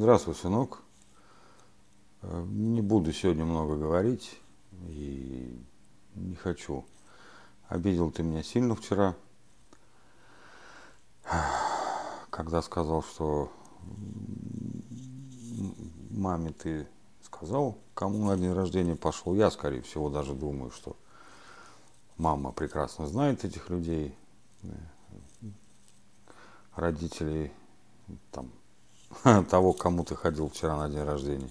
Здравствуй, сынок. Э, Не буду сегодня много говорить и не хочу. Обидел ты меня сильно вчера, когда сказал, что маме ты сказал, кому на день рождения пошел. Я, скорее всего, даже думаю, что мама прекрасно знает этих людей, э, родителей того, кому ты ходил вчера на день рождения.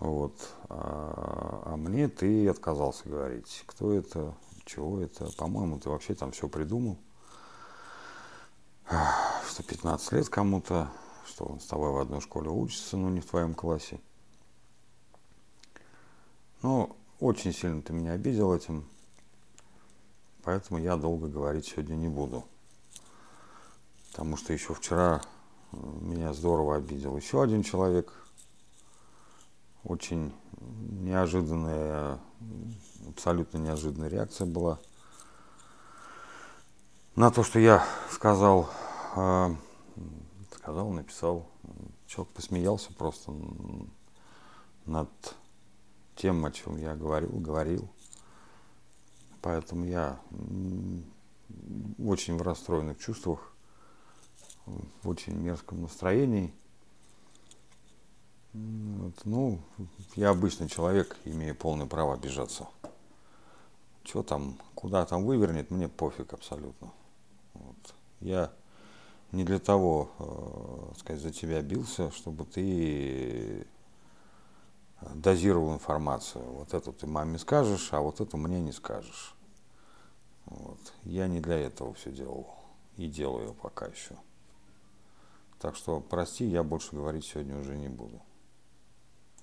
Вот. А, а мне ты отказался говорить, кто это, чего это. По-моему, ты вообще там все придумал. Что 15 лет кому-то, что он с тобой в одной школе учится, но не в твоем классе. Ну, очень сильно ты меня обидел этим, поэтому я долго говорить сегодня не буду. Потому что еще вчера меня здорово обидел еще один человек. Очень неожиданная, абсолютно неожиданная реакция была на то, что я сказал, э, сказал, написал. Человек посмеялся просто над тем, о чем я говорил, говорил. Поэтому я очень в расстроенных чувствах, в очень мерзком настроении. Вот, ну, я обычный человек, имею полное право обижаться. Что там, куда там вывернет, мне пофиг абсолютно. Вот. Я не для того, э, сказать, за тебя бился, чтобы ты дозировал информацию. Вот это ты маме скажешь, а вот это мне не скажешь. Вот. Я не для этого все делал и делаю пока еще. Так что прости, я больше говорить сегодня уже не буду.